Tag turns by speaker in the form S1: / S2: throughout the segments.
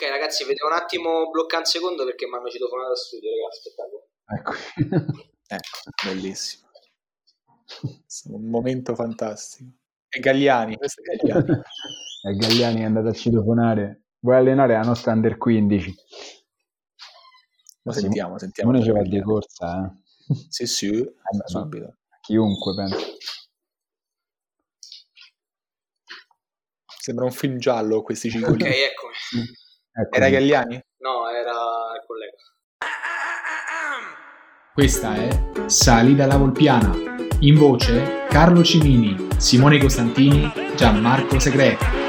S1: Ok ragazzi, vedo un attimo bloccare un secondo perché mi hanno citofonato da studio, ragazzi, aspettate.
S2: Ecco. ecco, bellissimo. Un momento fantastico. E Gagliani, questo è Gagliani.
S3: e Gagliani è andato a citofonare. Vuoi allenare la nostra Under 15?
S2: Lo sentiamo, sentiamo.
S3: Uno ci va di corsa, eh?
S2: Sì, sì, eh, subito.
S3: Chiunque, penso.
S2: Sembra un film giallo questi cinque.
S1: Ok, eccomi.
S2: Eccomi. Era Gagliani?
S1: No, era il collega.
S4: Questa è Sali dalla Volpiana. In voce Carlo Cimini, Simone Costantini, Gianmarco Segre.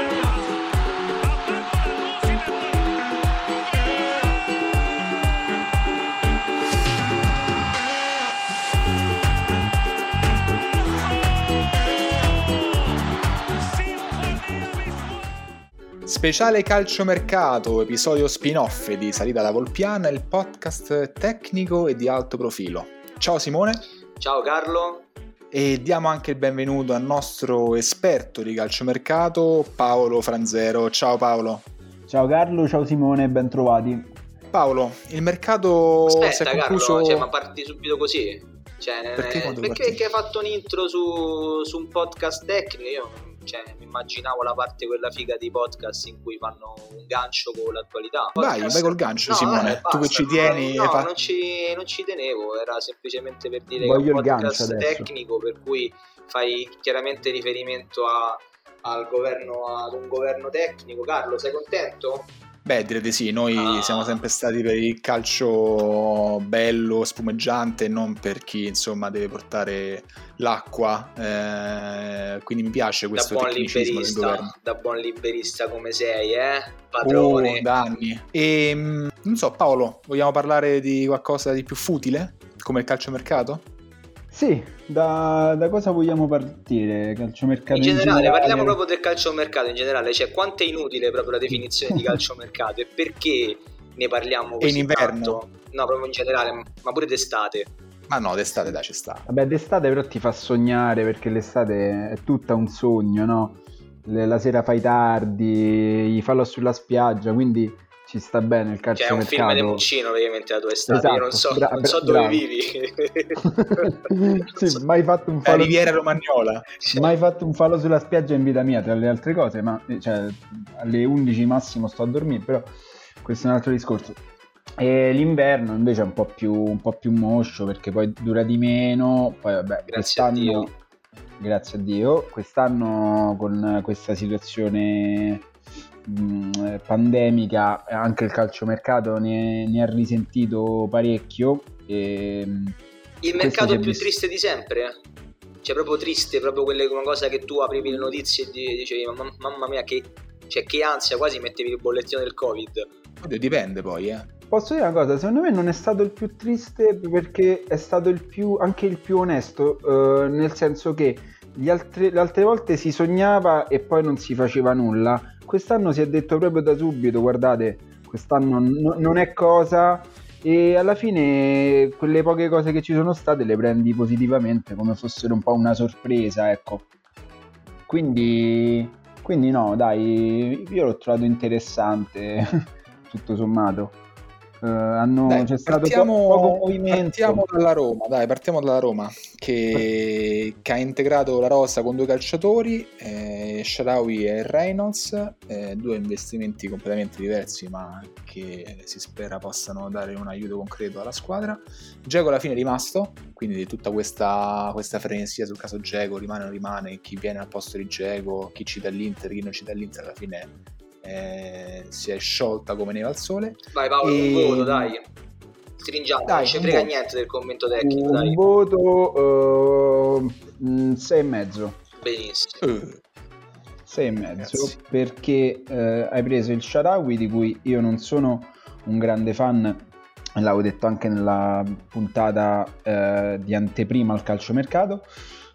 S2: Speciale calciomercato, episodio spin-off di Salita da Volpiana, il podcast tecnico e di alto profilo. Ciao Simone.
S1: Ciao Carlo.
S2: E diamo anche il benvenuto al nostro esperto di calciomercato, Paolo Franzero. Ciao Paolo.
S3: Ciao Carlo, ciao Simone, ben trovati.
S2: Paolo, il mercato
S1: Aspetta,
S2: si è
S1: concluso... Carlo, cioè, ma parti subito così? Cioè,
S2: perché,
S1: perché, perché hai fatto un intro su, su un podcast tecnico? Io cioè, mi immaginavo la parte quella figa dei podcast in cui fanno un gancio con l'attualità.
S2: Podcast... Vai, vai col gancio, no, Simone. Vabbè, tu che ci tieni.
S1: No, fa... non, ci, non, ci, tenevo, era semplicemente per dire Voglio che è un podcast tecnico per cui fai chiaramente riferimento a, al governo, ad un governo tecnico. Carlo, sei contento?
S2: Beh, direi di sì, noi ah. siamo sempre stati per il calcio bello, spumeggiante, non per chi insomma deve portare l'acqua, eh, quindi mi piace questo
S1: da buon liberista, Da buon liberista come sei, eh? Padrone.
S2: Oh, da anni. E ehm, non so, Paolo, vogliamo parlare di qualcosa di più futile, come il calciomercato?
S3: Sì, da, da, cosa vogliamo partire? Calciomercato
S1: in generale, in generale, parliamo proprio del calciomercato in generale, cioè quanto è inutile proprio la definizione di calciomercato e perché ne parliamo così
S2: in inverno?
S1: Tanto? No, proprio in generale, ma pure d'estate.
S2: Ma no, d'estate dai, ci sta.
S3: Vabbè, d'estate però ti fa sognare perché l'estate è tutta un sogno, no? La sera fai tardi, fallo sulla spiaggia, quindi ci sta bene il calcio
S1: cioè, è un film di Muccino praticamente la tua estate esatto, io non so, bra- non so dove vivi.
S3: Sì, so. mai fatto un fallo
S2: la riviera romagnola.
S3: Cioè. mai fatto un fallo sulla spiaggia in vita mia tra le altre cose ma cioè, alle 11 massimo sto a dormire però questo è un altro discorso. E l'inverno invece è un po' più, un po più moscio perché poi dura di meno poi vabbè
S1: grazie a Dio.
S3: grazie a Dio. Quest'anno con questa situazione mh, pandemica anche il calciomercato ne, ne ha risentito parecchio. E,
S1: il mercato più visto... triste di sempre? Eh? Cioè proprio triste, proprio quelle, una cosa che tu aprivi le notizie e dicevi mamma, mamma mia che, cioè, che ansia, quasi mettevi il bollettino del covid.
S2: Oddio, dipende poi, eh.
S3: Posso dire una cosa, secondo me non è stato il più triste perché è stato il più, anche il più onesto, eh, nel senso che altri, le altre volte si sognava e poi non si faceva nulla quest'anno si è detto proprio da subito, guardate, quest'anno no, non è cosa e alla fine quelle poche cose che ci sono state le prendi positivamente come fossero un po' una sorpresa, ecco. Quindi, quindi no, dai, io l'ho trovato interessante, tutto sommato. Uh, hanno,
S2: dai,
S3: c'è
S2: partiamo, stato poco movimento. Partiamo dalla Roma, dai, partiamo dalla Roma che, che ha integrato la rosa con due calciatori, eh, Sharawi e Reynolds, eh, due investimenti completamente diversi ma che si spera possano dare un aiuto concreto alla squadra. Geco alla fine è rimasto, quindi tutta questa, questa frenesia sul caso Geco rimane o non rimane, chi viene al posto di Geco, chi ci dà l'Inter, chi non ci dà l'Inter alla fine eh, si è sciolta come neve al sole.
S1: Vai Paolo, e... un voto, dai. Stringiamo, dai, non ci frega niente del commento tecnico.
S3: Un
S1: dai.
S3: voto uh, mm, 6,5.
S1: Benissimo.
S3: Uh. 6,5 perché uh, hai preso il Sharawi di cui io non sono un grande fan l'avevo detto anche nella puntata uh, di anteprima al calciomercato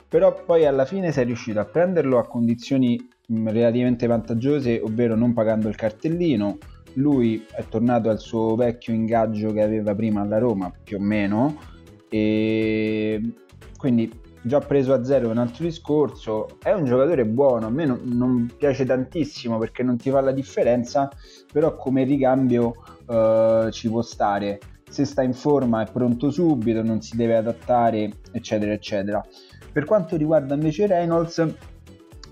S3: però poi alla fine sei riuscito a prenderlo a condizioni relativamente vantaggiose, ovvero non pagando il cartellino. Lui è tornato al suo vecchio ingaggio che aveva prima alla Roma, più o meno, e quindi già preso a zero un altro discorso. È un giocatore buono, a me non, non piace tantissimo perché non ti fa la differenza, però come ricambio uh, ci può stare. Se sta in forma è pronto subito, non si deve adattare, eccetera, eccetera. Per quanto riguarda invece Reynolds,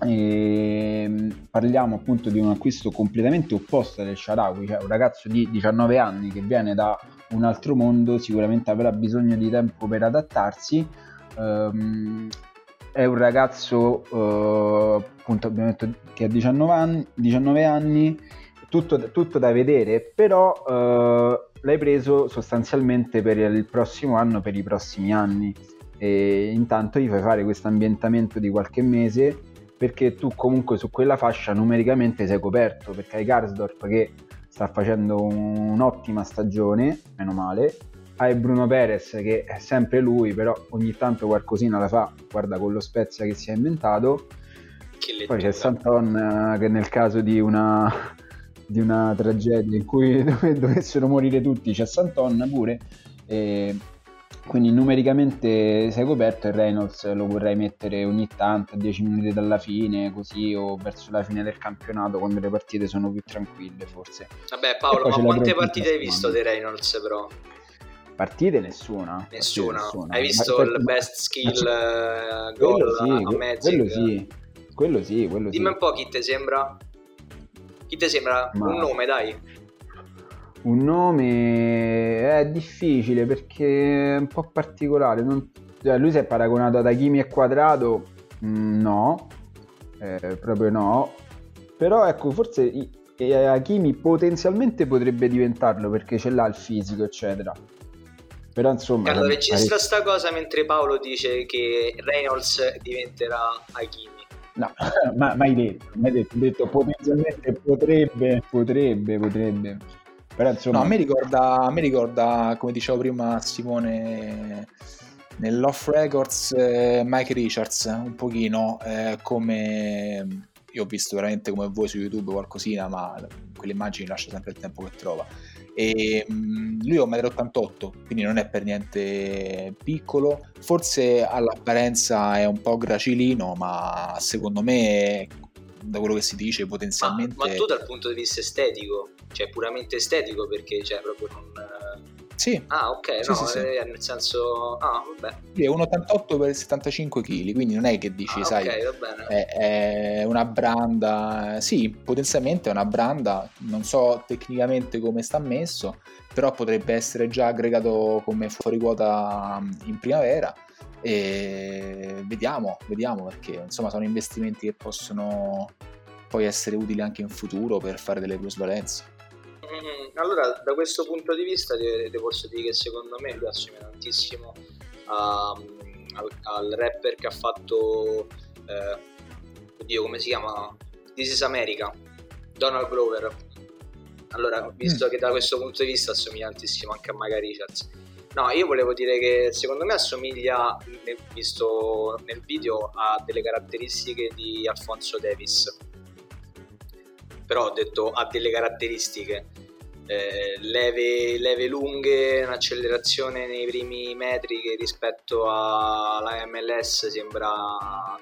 S3: eh, parliamo appunto di un acquisto completamente opposto del Sharawi, cioè un ragazzo di 19 anni che viene da un altro mondo, sicuramente avrà bisogno di tempo per adattarsi. Um, è un ragazzo, uh, appunto abbiamo detto che ha 19 anni, 19 anni tutto, tutto, da vedere, però uh, l'hai preso sostanzialmente per il prossimo anno, per i prossimi anni. E intanto gli fai fare questo ambientamento di qualche mese perché tu comunque su quella fascia numericamente sei coperto perché hai Karsdorp che sta facendo un'ottima stagione, meno male, hai Bruno Perez che è sempre lui, però ogni tanto qualcosina la fa, guarda con lo Spezia che si è inventato. Poi c'è Santon eh, che nel caso di una, di una tragedia in cui dovessero morire tutti c'è Santon pure. E quindi numericamente sei coperto e Reynolds lo vorrei mettere ogni tanto a 10 minuti dalla fine così o verso la fine del campionato quando le partite sono più tranquille forse
S1: vabbè Paolo ma quante partite hai visto di Reynolds però?
S3: partite nessuna
S1: nessuna, nessuna. hai visto ma, il best skill ma, uh, goal
S3: sì, a Magic? quello sì quello sì quello
S1: dimmi
S3: sì.
S1: un po' chi ti sembra chi ti sembra ma... un nome dai
S3: un nome è difficile perché è un po' particolare. Non... Cioè, lui si è paragonato ad Hakimi e Quadrado? Mm, no, eh, proprio no. Però ecco, forse Hakimi potenzialmente potrebbe diventarlo perché ce l'ha il fisico, eccetera. Però insomma...
S1: Allora, registra sta cosa mentre Paolo dice che Reynolds diventerà Hakimi.
S3: No, ma mai detto, mai detto, detto potenzialmente potrebbe, potrebbe, potrebbe.
S2: Però, insomma... No, a me, ricorda, a me ricorda, come dicevo prima Simone, nell'off records eh, Mike Richards, un pochino eh, come... Io ho visto veramente come voi su YouTube qualcosina, ma quelle immagini lascia sempre il tempo che trova. E mm, lui è 1,88 m, quindi non è per niente piccolo. Forse all'apparenza è un po' gracilino, ma secondo me, da quello che si dice, potenzialmente.
S1: Ma, ma tu dal punto di vista estetico, cioè puramente estetico perché cioè proprio non...
S2: Sì.
S1: Ah, ok, sì, no, sì, sì. Eh, nel senso... Ah, vabbè.
S2: È 1,88 per 75 kg, quindi non è che dici, ah, sai, okay, è, è, una branda... Sì, potenzialmente è una branda, non so tecnicamente come sta messo, però potrebbe essere già aggregato come fuori quota in primavera e vediamo, vediamo perché insomma sono investimenti che possono poi essere utili anche in futuro per fare delle plusvalenze.
S1: Mm, allora, da questo punto di vista, ti, posso dire che secondo me lui assomiglia tantissimo a, al, al, rapper che ha fatto, eh, oddio, come si chiama? This is America, Donald Glover. Allora, visto mm. che da questo punto di vista assomiglia tantissimo anche a Mike Richards. No, io volevo dire che secondo me assomiglia, visto nel video, a delle caratteristiche di Alfonso Davis però ho detto ha delle caratteristiche. Eh, leve, leve, lunghe, un'accelerazione nei primi metri che rispetto alla MLS sembra,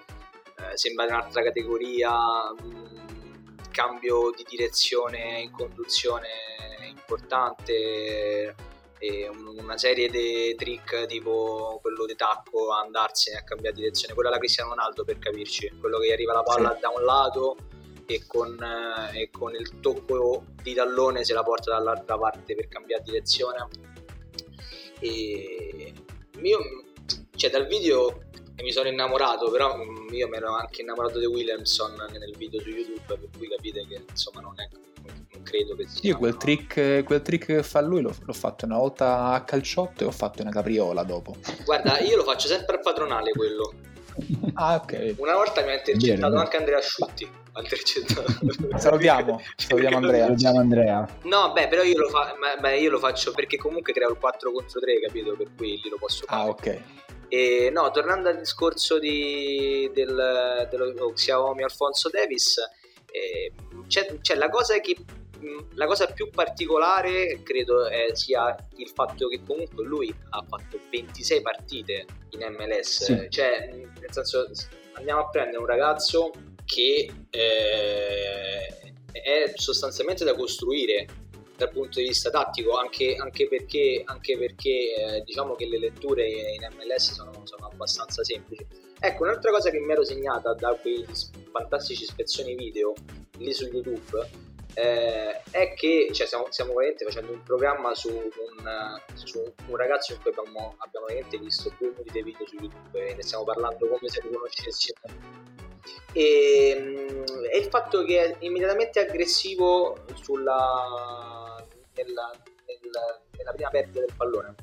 S1: eh, sembra un'altra categoria, cambio di direzione in conduzione importante, e una serie di trick tipo quello di tacco a andarsene a cambiare direzione, quella la Cristiano Ronaldo per capirci, quello che arriva la palla sì. da un lato e con, eh, e con il tocco di tallone se la porta dall'altra parte per cambiare direzione. E io, cioè, dal video mi sono innamorato, però io mi ero anche innamorato di Williamson nel video su YouTube, per cui capite che insomma non è non credo che sia.
S2: Io quel, trick, quel trick che fa lui l'ho, l'ho, fatto una volta a calciotto e ho fatto una capriola dopo.
S1: Guarda, io lo faccio sempre al padronale quello.
S2: ah, ok.
S1: Una volta mi ha intercettato anche Andrea Asciutti.
S2: salutiamo, salutiamo Andrea.
S3: Salutiamo Andrea.
S1: No, beh, però io lo, fa- beh, io lo, faccio perché comunque creo il 4 contro 3, capito? Per cui lì lo posso fare.
S2: Ah, ok.
S1: E no, tornando al discorso di, del, dello Xiaomi Alfonso Davis, eh, c'è, c'è, la cosa che la cosa più particolare credo eh, sia il fatto che comunque lui ha fatto 26 partite in MLS, sì. cioè nel senso andiamo a prendere un ragazzo che eh, è sostanzialmente da costruire dal punto di vista tattico, anche, anche perché, anche perché eh, diciamo che le letture in MLS sono, sono, abbastanza semplici. Ecco, un'altra cosa che mi ero segnata da quei fantastici spezzoni video lì su YouTube eh, è che cioè, stiamo, stiamo veramente facendo un programma su un, su un ragazzo in cui abbiamo, abbiamo veramente visto due minuti di video su YouTube e ne stiamo parlando come se lo conoscessimo e, mm, e, il fatto che è immediatamente aggressivo sulla, nella, nella, nella prima perdita del pallone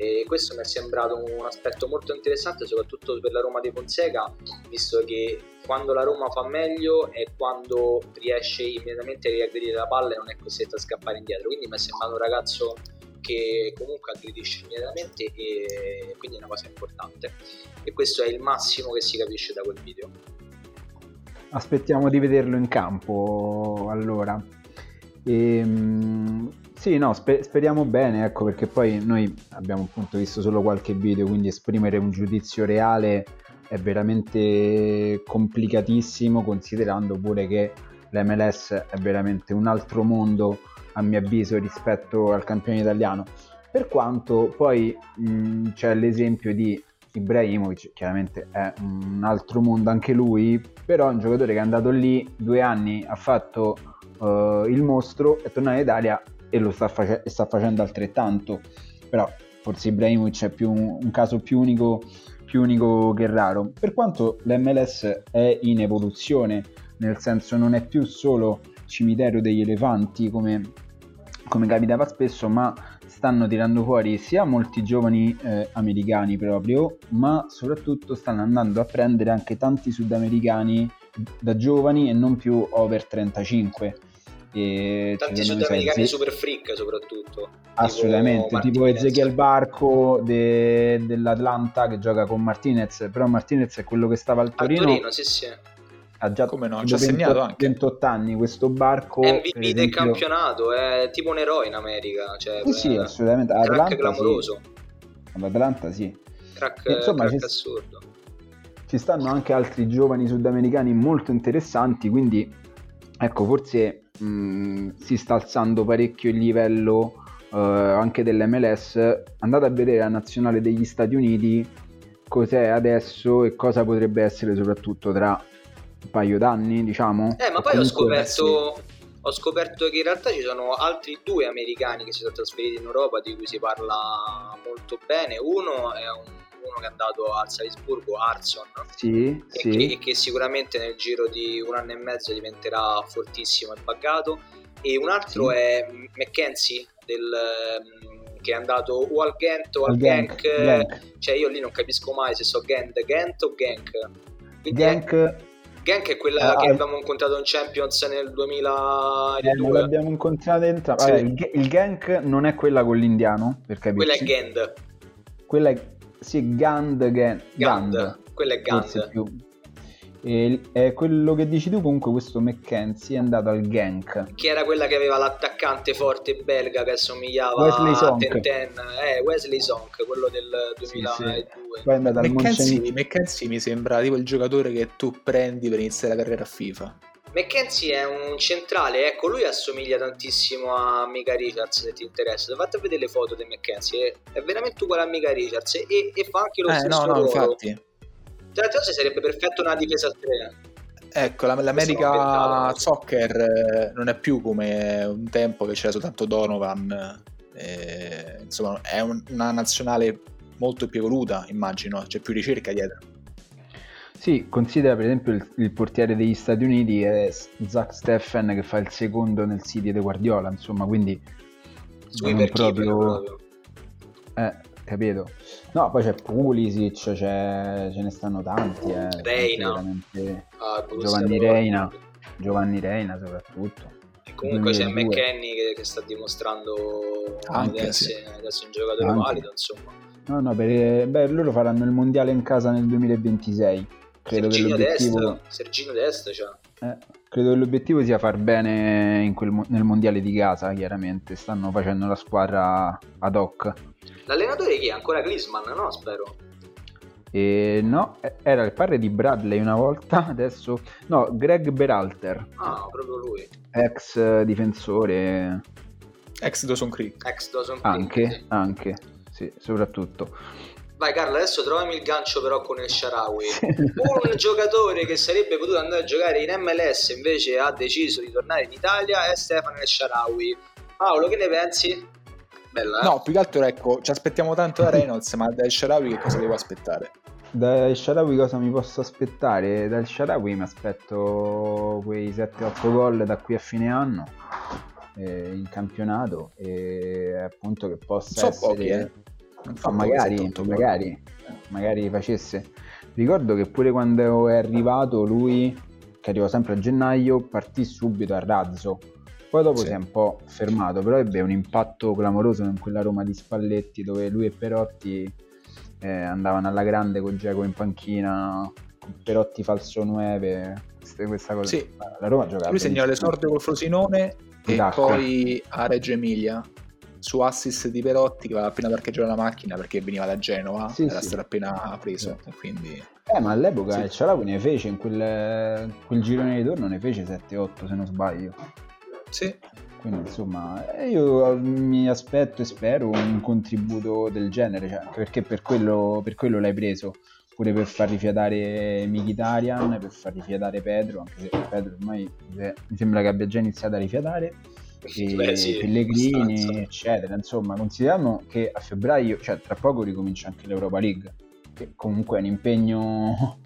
S1: e questo mi è sembrato un aspetto molto interessante soprattutto per la Roma di Fonseca visto che quando la Roma fa meglio è quando riesce immediatamente a riaggredire la palla e non è costretto a scappare indietro. Quindi mi è sembrato un ragazzo che comunque aggredisce immediatamente e quindi è una cosa importante. E questo è il massimo che si capisce da quel video.
S3: Aspettiamo di vederlo in campo allora. E, ehm, sì, no, sper- speriamo bene, ecco, perché poi noi abbiamo appunto visto solo qualche video, quindi esprimere un giudizio reale è veramente complicatissimo, considerando pure che l'MLS è veramente un altro mondo, a mio avviso, rispetto al campione italiano. Per quanto poi mh, c'è l'esempio di Ibrahimovic, chiaramente è un altro mondo anche lui, però è un giocatore che è andato lì due anni, ha fatto uh, il mostro, è tornato in Italia e lo sta, face- sta facendo altrettanto, però forse Ibrahimovic è più un, un caso più unico, più unico che raro. Per quanto l'MLS è in evoluzione, nel senso non è più solo cimitero degli elefanti come, come capitava spesso, ma stanno tirando fuori sia molti giovani eh, americani proprio, ma soprattutto stanno andando a prendere anche tanti sudamericani da giovani e non più over 35
S1: e Tanti sudamericani super freak soprattutto.
S3: Assolutamente, tipo, tipo Ezequiel Barco de, dell'Atlanta che gioca con Martinez, però Martinez è quello che stava al Torino. Al
S1: Torino, sì sì.
S3: Ha già Come no, segnato anche 28 anni questo barco
S1: MVP esempio... del campionato, è tipo un eroe in America, cioè,
S3: sì, sì, assolutamente.
S1: Atlanta, clamoroso.
S3: Sì. Atlanta sì.
S1: Crack, Insomma, crack ci... assurdo.
S3: Ci stanno anche altri giovani sudamericani molto interessanti, quindi ecco, forse mh, mm, si sta alzando parecchio il livello uh, anche dell'MLS. Andate a vedere la nazionale degli Stati Uniti, cos'è adesso e cosa potrebbe essere soprattutto tra un paio d'anni, diciamo.
S1: Eh, ma poi ho scoperto, ho scoperto che in realtà ci sono altri due americani che si sono trasferiti in Europa di cui si parla molto bene. Uno è un uno che è andato al Salisburgo, Arson,
S3: sì,
S1: e,
S3: sì.
S1: Che, e, Che, sicuramente nel giro di un anno e mezzo diventerà fortissimo e buggato, e un altro sì. è McKenzie del, ehm, che è andato o al Ghent o al, al Genk, Genk, cioè io lì non capisco mai se so Ghent, Ghent o Genk.
S3: Genk...
S1: Genk è quella uh, che abbiamo incontrato in Champions nel 2002. Eh,
S3: l'abbiamo incontrata entrambi. Sì. Allora, il, il Genk non è quella con l'indiano, per capirci.
S1: Quella è Gend.
S3: Quella è sì, Gand, Gand,
S1: Gand. quello è Gand. Più.
S3: E, e, quello che dici tu comunque questo McKenzie è andato al Genk
S1: che era quella che aveva l'attaccante forte belga che assomigliava Wesley a Tenten eh, Wesley Sonk quello del 2002 sì, sì.
S2: Poi è andato McKenzie, McKenzie mi sembra tipo il giocatore che tu prendi per iniziare la carriera a FIFA
S1: McKenzie è un centrale, ecco, lui assomiglia tantissimo a Mika Richards se ti interessa. Fate vedere le foto di McKenzie, è veramente uguale a Mika Richards e, e fa anche lo
S2: eh,
S1: stesso
S2: no, no,
S1: ruolo.
S2: Infatti.
S1: Certe cose sarebbe perfetto una difesa a tre.
S2: Ecco, l'America Soccer eh, non è più come un tempo che c'era soltanto Donovan. Eh, insomma, è un, una nazionale molto più evoluta, immagino, c'è più ricerca dietro.
S3: Sì, considera per esempio il, il, portiere degli Stati Uniti è Zach Steffen che fa il secondo nel City di Guardiola, insomma, quindi
S1: non proprio... proprio.
S3: Eh, capito. No, poi c'è Pulisic, c'è... ce ne stanno tanti, eh.
S1: Reina.
S3: Ah, Giovanni Reina, Giovanni Reina soprattutto.
S1: E comunque 2002. c'è McKenny che, che, sta dimostrando Anche, di sì. essere un giocatore Anche. valido, insomma.
S3: No, no, per, beh, loro faranno il mondiale in casa nel 2026 credo
S1: Sergino che l'obiettivo... Dest, Sergino Dest cioè.
S3: eh, Credo che l'obiettivo sia far bene quel, nel mondiale di casa, chiaramente. Stanno facendo la squadra ad hoc.
S1: L'allenatore chi è? Ancora Glisman, no? Spero.
S3: E no, era il padre di Bradley una volta, adesso... No, Greg Beralter.
S1: Ah, proprio lui.
S3: Ex difensore.
S2: Ex Dawson Creek.
S1: Ex Dawson
S3: Creek. Anche, sì. anche, sì, soprattutto.
S1: Vai Carlo, adesso trovami il gancio però con il Sharawi. Un giocatore che sarebbe potuto andare a giocare in MLS invece ha deciso di tornare in Italia è Stefano El Sharawi. Paolo, che ne pensi?
S2: Bella, eh? No, più che altro ecco, ci aspettiamo tanto da Reynolds, ma da El Sharawi che cosa devo aspettare?
S3: Da El Sharawi cosa mi posso aspettare? Dal Sharawi mi aspetto quei 7-8 gol da qui a fine anno eh, in campionato e appunto che possa so essere... Pochi, eh No, magari, magari, magari facesse. Ricordo che pure quando è arrivato lui, che arrivò sempre a gennaio, partì subito a razzo. Poi dopo sì. si è un po' fermato, però ebbe un impatto clamoroso in quella Roma di Spalletti dove lui e Perotti eh, andavano alla grande con Geco in panchina, Perotti falso 9, questa cosa.
S2: Sì. La Roma giocava. Lui segnò l'esordio col Frosinone e D'acqua. poi a Reggio Emilia su assist di Perotti che aveva appena parcheggiato la macchina perché veniva da Genova, sì, era sì. stato appena preso. Quindi...
S3: Eh, ma all'epoca sì. il Cialawi ne fece in quel, quel girone di torno, ne fece 7-8 se non sbaglio.
S2: Sì.
S3: Quindi insomma eh, io mi aspetto e spero un contributo del genere, cioè, perché per quello, per quello l'hai preso pure per far rifiatare Mkhitaryan, per far rifiatare Pedro, anche se Pedro ormai mi sembra che abbia già iniziato a rifiatare Beh, sì, Pellegrini, abbastanza. eccetera. Insomma, consideriamo che a febbraio, cioè tra poco ricomincia anche l'Europa League, che comunque è un impegno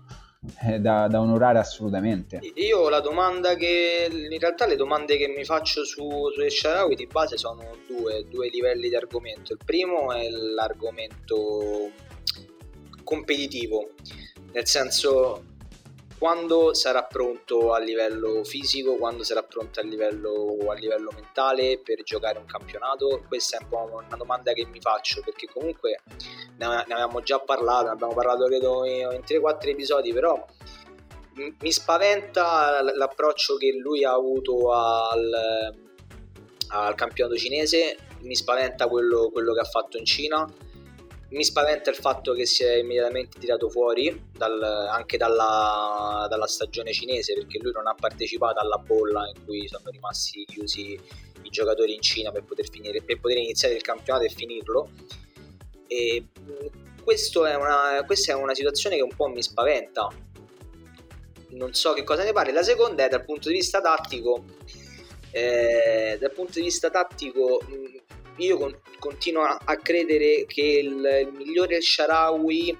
S3: eh, da, da, onorare assolutamente.
S1: Io la domanda che in realtà le domande che mi faccio su, su Sharawi di base sono due, due livelli di argomento. Il primo è l'argomento competitivo, nel senso quando sarà pronto a livello fisico, quando sarà pronto a livello, a livello, mentale per giocare un campionato? Questa è un po' una domanda che mi faccio perché comunque ne, avevamo già parlato, ne abbiamo parlato credo in 3-4 episodi, però mi spaventa l'approccio che lui ha avuto al, al campionato cinese, mi spaventa quello, quello che ha fatto in Cina mi spaventa il fatto che si è immediatamente tirato fuori dal, anche dalla, dalla, stagione cinese perché lui non ha partecipato alla bolla in cui sono rimasti chiusi i giocatori in Cina per poter, finire, per poter iniziare il campionato e finirlo. E è una, questa è una situazione che un po' mi spaventa. Non so che cosa ne pare. La seconda è dal punto di vista tattico. Eh, dal punto di vista tattico io con, continuo a, credere che il, il migliore Sharawi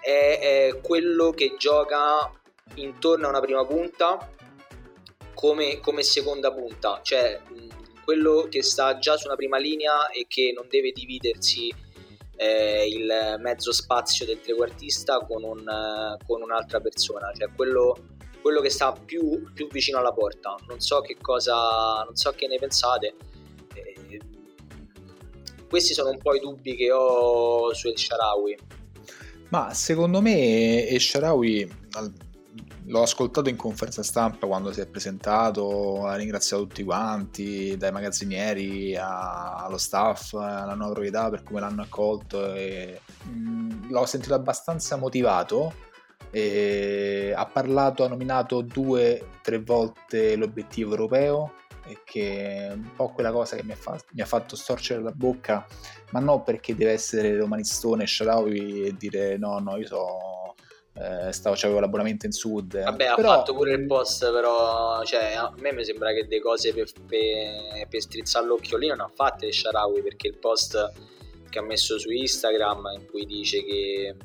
S1: è, è, quello che gioca intorno a una prima punta come, come seconda punta, cioè quello che sta già su una prima linea e che non deve dividersi eh, il mezzo spazio del trequartista con, un, con un'altra persona, cioè quello, quello che sta più, più, vicino alla porta. Non so che cosa, non so che ne pensate. Questi sono un po' i dubbi che ho su El Sharawi.
S2: Ma secondo me El Sharawi l'ho ascoltato in conferenza stampa quando si è presentato, ha ringraziato tutti quanti, dai magazzinieri a, allo staff, alla nuova proprietà per come l'hanno accolto. E, mh, mm, l'ho sentito abbastanza motivato. ha parlato, ha nominato due o tre volte l'obiettivo europeo e che è un po' quella cosa che mi ha, fatto, mi ha fatto storcere la bocca, ma non perché deve essere romanistone, Sharawi e dire no, no, io so eh, stavo, avevo l'abbonamento in sud.
S1: Vabbè, però... ha fatto pure il post, però cioè, a me mi sembra che delle cose per, per, per strizzare l'occhio lì non ha fatte Sharawi perché il post che ha messo su Instagram in cui dice che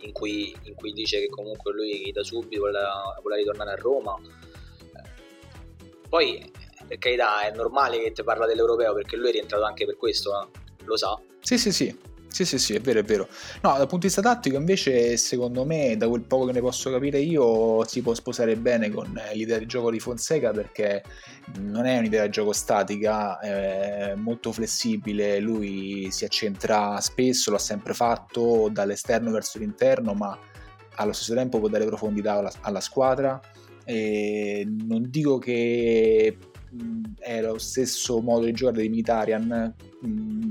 S1: in cui, in cui dice che comunque lui da subito vuole, vuole ritornare a Roma poi, per carità, è normale che ti parla dell'europeo perché lui è rientrato anche per questo, eh? lo sa.
S2: Sì, sì, sì. Sì, sì, sì, è vero, è vero. No, dal punto di vista tattico, invece, secondo me, da quel poco che ne posso capire io, si può sposare bene con l'idea di gioco di Fonseca perché non è un'idea di gioco statica, è molto flessibile. Lui si accentra spesso, l'ha sempre fatto dall'esterno verso l'interno, ma allo stesso tempo può dare profondità alla, alla squadra e non dico che è lo stesso modo di giocare di Militarian,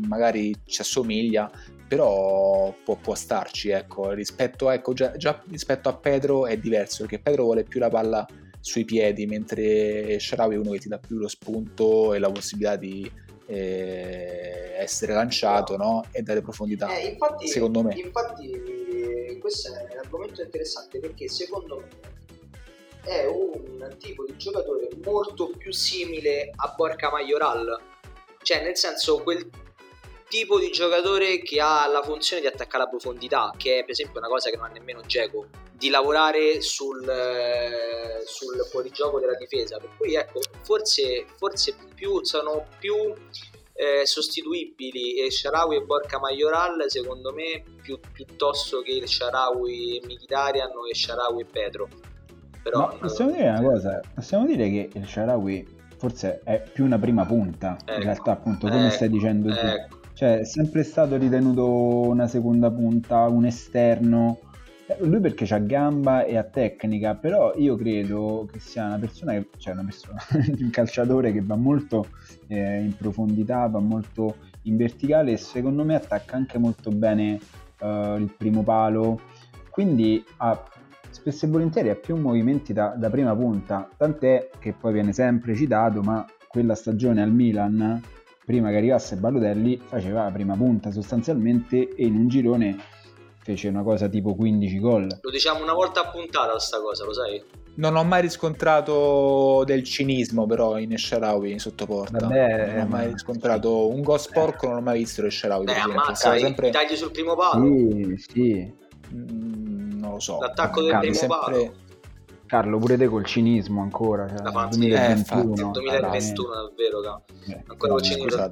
S2: magari ci assomiglia, però può, può starci, ecco. Rispetto, ecco già, già, rispetto a Pedro è diverso, perché Pedro vuole più la palla sui piedi, mentre Sharawi è uno che ti dà più lo spunto e la possibilità di eh, essere lanciato no? e dare profondità.
S1: Eh, infatti,
S2: secondo me.
S1: Infatti, questo è un argomento interessante perché secondo me è un tipo di giocatore molto più simile a Borca Majoral. Cioè, nel senso, quel tipo di giocatore che ha la funzione di attaccare la profondità, che è per esempio una cosa che non ha nemmeno Geco, di lavorare sul, eh, sul fuorigioco della difesa. Per cui ecco, forse, forse più, sono più eh, sostituibili Sharawi e Borca Majoral secondo me più, piuttosto che il Sharawi e Mkhitaryan e Sharawi e Pedro.
S3: Però, Ma possiamo dire una cosa, possiamo dire che il Sharawi forse è più una prima punta, ecco, in realtà appunto come ecco, stai dicendo tu. Ecco. Cioè, è sempre stato ritenuto una seconda punta, un esterno. Eh, lui perché ha gamba e ha tecnica, però io credo che sia una persona che, cioè una persona, un calciatore che va molto eh, in profondità, va molto in verticale e secondo me attacca anche molto bene eh, il primo palo. Quindi ha spesso e volentieri ha più movimenti da, da prima punta, tant'è che poi viene sempre citato, ma quella stagione al Milan prima che arrivasse Balotelli faceva la prima punta sostanzialmente e in un girone fece una cosa tipo 15 gol.
S1: Lo diciamo una volta a puntata sta cosa, lo sai?
S2: Non ho mai riscontrato del cinismo però in Esharawi sotto porta. Vabbè, non ho mai riscontrato un gol sporco, eh. non ho mai visto Esharawi.
S1: Eh, ammazza, sempre... tagli sul primo palo.
S3: Sì, sì.
S2: Mm, lo so.
S1: L'attacco del primo sempre... palo
S3: Carlo, pure te col cinismo ancora. Cioè,
S1: la fanno 2021. Eh, 2021 davvero, eh, ancora col cinismo.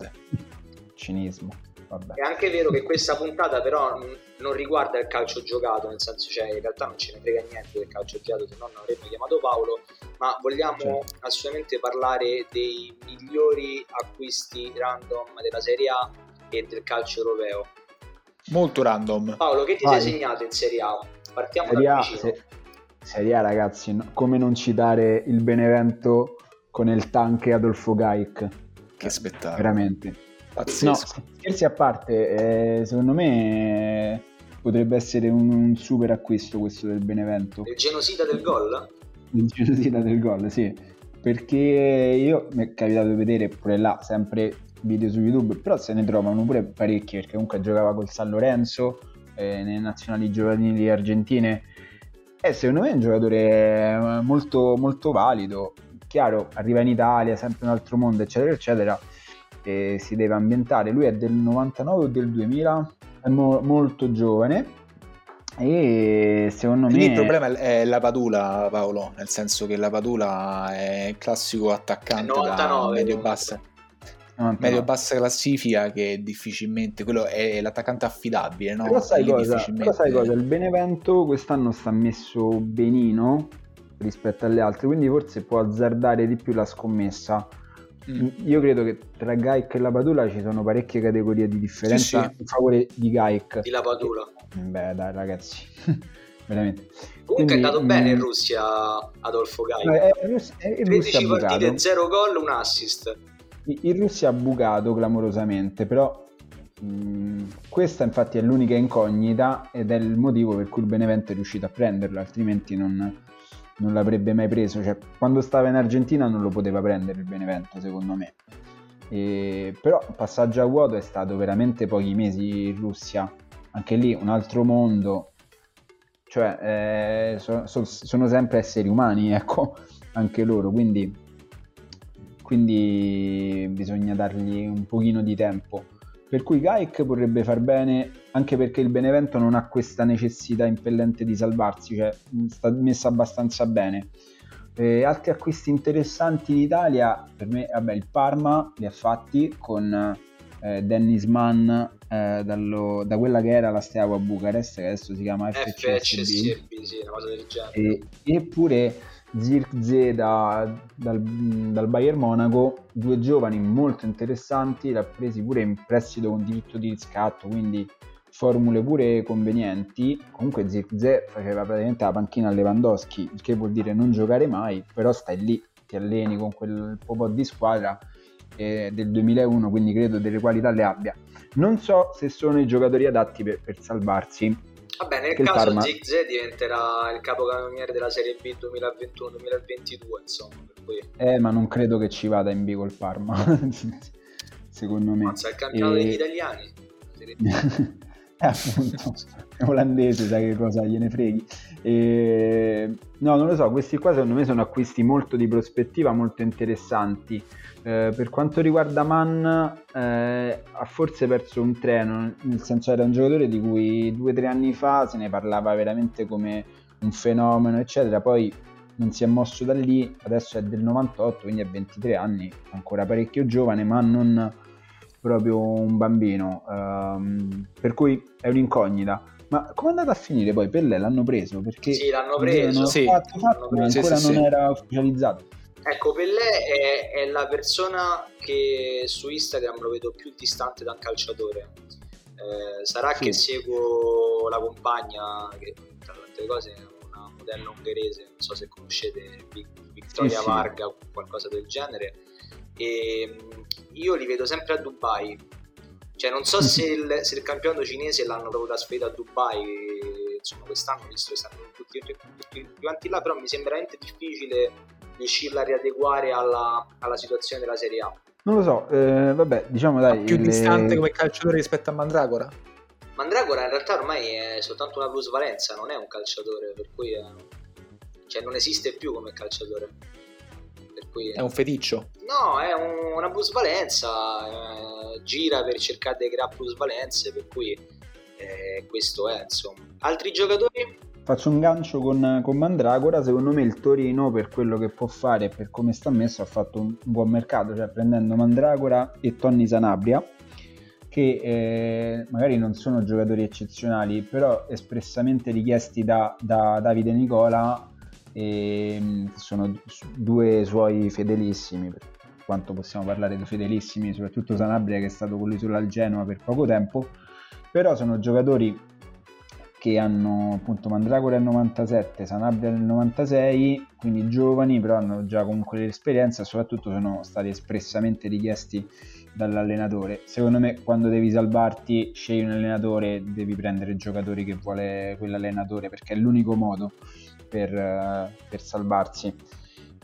S3: cinismo. Vabbè.
S1: È anche vero che questa puntata però non riguarda il calcio giocato, nel senso cioè in realtà non ce ne frega niente del calcio giocato, se no non avremmo chiamato Paolo, ma vogliamo certo. assolutamente parlare dei migliori acquisti random della Serie A e del calcio europeo.
S2: Molto random.
S1: Paolo, che ti Vai. sei segnato in Serie A? Partiamo Serie da vicino. Se
S3: Serie A, ragazzi, no? come non citare il Benevento con il tank Adolfo Gaik?
S2: Che spettacolo.
S3: Veramente.
S2: Pazzesco.
S3: No, scherzi a parte, eh, secondo me potrebbe essere un, un, super acquisto questo del Benevento.
S1: Il genocida del gol?
S3: Il genocida del gol, sì. Perché io mi è capitato di vedere pure là, sempre video su YouTube, però se ne trovano pure parecchi, perché comunque giocava col San Lorenzo, eh, nelle nazionali giovanili argentine è secondo me è un giocatore eh, molto, molto valido. Chiaro, arriva in Italia, sempre un altro mondo, eccetera, eccetera, e si deve ambientare. Lui è del 99 o del 2000, è mo- molto giovane. E secondo me
S2: il problema è la Padula, Paolo. Nel senso che la Padula è il classico attaccante 99, da medio bassa medio bassa classifica che difficilmente quello è l'attaccante affidabile no?
S3: però, sai cosa, però sai cosa il Benevento quest'anno sta messo benino rispetto alle altre quindi forse può azzardare di più la scommessa mm. io credo che tra Gaik e la Padula ci sono parecchie categorie di differenza sì, sì. in favore di Gaik
S1: di la Padula
S3: beh dai ragazzi veramente.
S1: Comunque Quindi, è andato mh... bene in Russia Adolfo Gai. È, è, è, 13 partite, 0 gol, un assist
S3: in Russia ha bucato clamorosamente, però mh, questa infatti è l'unica incognita ed è il motivo per cui il Benevento è riuscito a prenderlo, altrimenti non, non l'avrebbe mai preso. Cioè, quando stava in Argentina non lo poteva prendere il Benevento, secondo me. E, però il passaggio a vuoto è stato veramente pochi mesi in Russia, anche lì un altro mondo, cioè eh, so, so, sono sempre esseri umani, ecco, anche loro, quindi quindi bisogna dargli un pochino di tempo. Per cui Gaik vorrebbe far bene anche perché il Benevento non ha questa necessità impellente di salvarsi, cioè sta messa abbastanza bene. E altri acquisti interessanti in Italia, per me, vabbè, il Parma li ha fatti con eh, Dennis Mann eh, dallo, da quella che era la Steaua Bucarest, che adesso si chiama FCSB,
S1: FCSB sì, una cosa del genere.
S3: E, eppure Zirkzee da, dal, dal, Bayern Monaco, due giovani molto interessanti, l'ha presi pure in prestito con diritto di riscatto, quindi formule pure convenienti. Comunque Zirze faceva praticamente la panchina a Lewandowski, il che vuol dire non giocare mai, però stai lì, ti alleni con quel po' di squadra eh, del 2001, quindi credo delle qualità le abbia. Non so se sono i giocatori adatti per, per salvarsi.
S1: Vabbè, nel caso Parma... Zigze diventerà il capocannoniere della Serie B 2021-2022, insomma. Cui...
S3: Eh, ma non credo che ci vada in B col Parma, secondo me.
S1: Mazza, il campionato e... degli italiani.
S3: appunto, olandese, sai che cosa gliene freghi. E... No, non lo so, questi qua secondo me sono acquisti molto di prospettiva, molto interessanti. Eh, per quanto riguarda Mann, eh, ha forse perso un treno, nel senso era un giocatore di cui due o tre anni fa se ne parlava veramente come un fenomeno, eccetera. Poi non si è mosso da lì, adesso è del 98, quindi ha 23 anni, ancora parecchio giovane, ma non proprio un bambino. Um, per cui è un'incognita. Ma come è andata a finire poi? Per lei l'hanno preso? Perché
S1: sì, l'hanno preso.
S3: Sì. Fatto, fatto, l'hanno preso. ancora sì, non era ufficializzato.
S1: Ecco, Pellè è, è, la persona che su Instagram lo vedo più distante da un calciatore. Eh, sarà sì. che seguo la compagna, che tra le altre cose è una modella ungherese, non so se conoscete Victoria sì, Varga o qualcosa del genere. E io li vedo sempre a Dubai. Cioè, non so se il, se il campionato cinese l'hanno proprio trasferito a Dubai. Insomma, quest'anno, visto che stanno tutti, tutti, tutti quanti là, però mi sembra veramente difficile riuscirla a riadeguare alla, alla situazione della Serie A.
S3: Non lo so, eh, vabbè, diciamo dai.
S2: Ma più le... distante come calciatore rispetto a Mandragora?
S1: Mandragora in realtà ormai è soltanto una plusvalenza, non è un calciatore, per cui è... cioè, non esiste più come calciatore.
S2: Per cui è un feticcio?
S1: No, è un, una plusvalenza, eh, gira per cercare di creare plusvalenze, per cui eh, questo è insomma. Altri giocatori?
S3: Faccio un gancio con, con, Mandragora, secondo me il Torino per quello che può fare e per come sta messo ha fatto un, un buon mercato, cioè prendendo Mandragora e Tony Sanabria, che eh, magari non sono giocatori eccezionali, però espressamente richiesti da, da Davide Nicola, e, mm, sono due suoi fedelissimi, per quanto possiamo parlare di fedelissimi, soprattutto Sanabria che è stato con lui sulla Genoa per poco tempo, però sono giocatori che hanno appunto Mandragora nel 97, Sanabria nel 96, quindi giovani, però hanno già comunque l'esperienza soprattutto sono stati espressamente richiesti dall'allenatore. Secondo me quando devi salvarti, scegli un allenatore, devi prendere giocatori che vuole quell'allenatore perché è l'unico modo per, per salvarsi.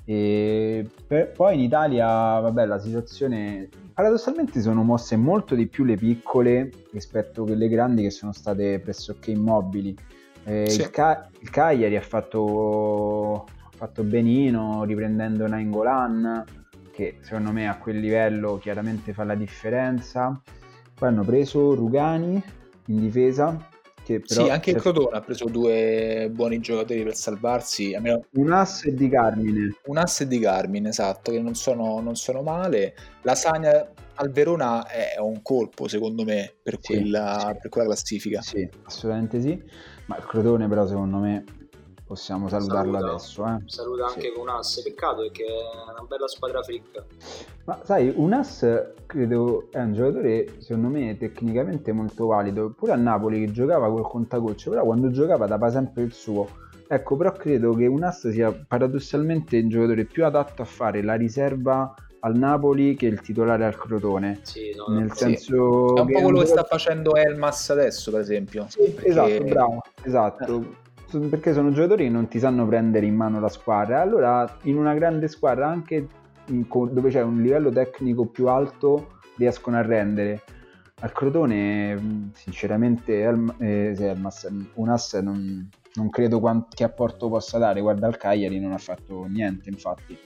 S3: E per, poi in Italia, vabbè, la situazione paradossalmente sono mosse molto di più le piccole rispetto a quelle grandi che sono state pressoché immobili. Eh, sì. il, Ca- il, Cagliari ha fatto, fatto benino riprendendo Nainggolan, che secondo me a quel livello chiaramente fa la differenza. Poi hanno preso Rugani in difesa, che però
S2: sì, anche il Crotone ha preso due buoni giocatori per salvarsi. Almeno...
S3: Un asse di Carmine.
S2: Un asse di Carmine, esatto, che non sono, non sono male. La Sagna al Verona è un colpo, secondo me, per, sì, quella, sì. per quella classifica.
S3: Sì, assolutamente sì. Ma il Crotone, però, secondo me, possiamo salutarlo saluta, adesso. Eh?
S1: Saluta anche sì. con Ass, peccato perché è una bella squadra fricca.
S3: Ma sai, un Ass credo è un giocatore secondo me tecnicamente molto valido, pure a Napoli che giocava col contagocce, però quando giocava dava sempre il suo. Ecco, però credo che un Ass sia paradossalmente il giocatore più adatto a fare la riserva al Napoli che il titolare al Crotone.
S1: Sì, no,
S3: nel sì. senso
S2: è un po' quello che sta facendo Elmas adesso, per esempio.
S3: Sì, perché... Esatto, bravo, esatto. Eh perché sono giocatori che non ti sanno prendere in mano la squadra. Allora, in una grande squadra, anche in, dove c'è un livello tecnico più alto, riescono a rendere. Al Crotone, sinceramente, Elm, eh, Elmas, un ass non, non credo quant- che apporto possa dare. Guarda, il Cagliari non ha fatto niente, infatti.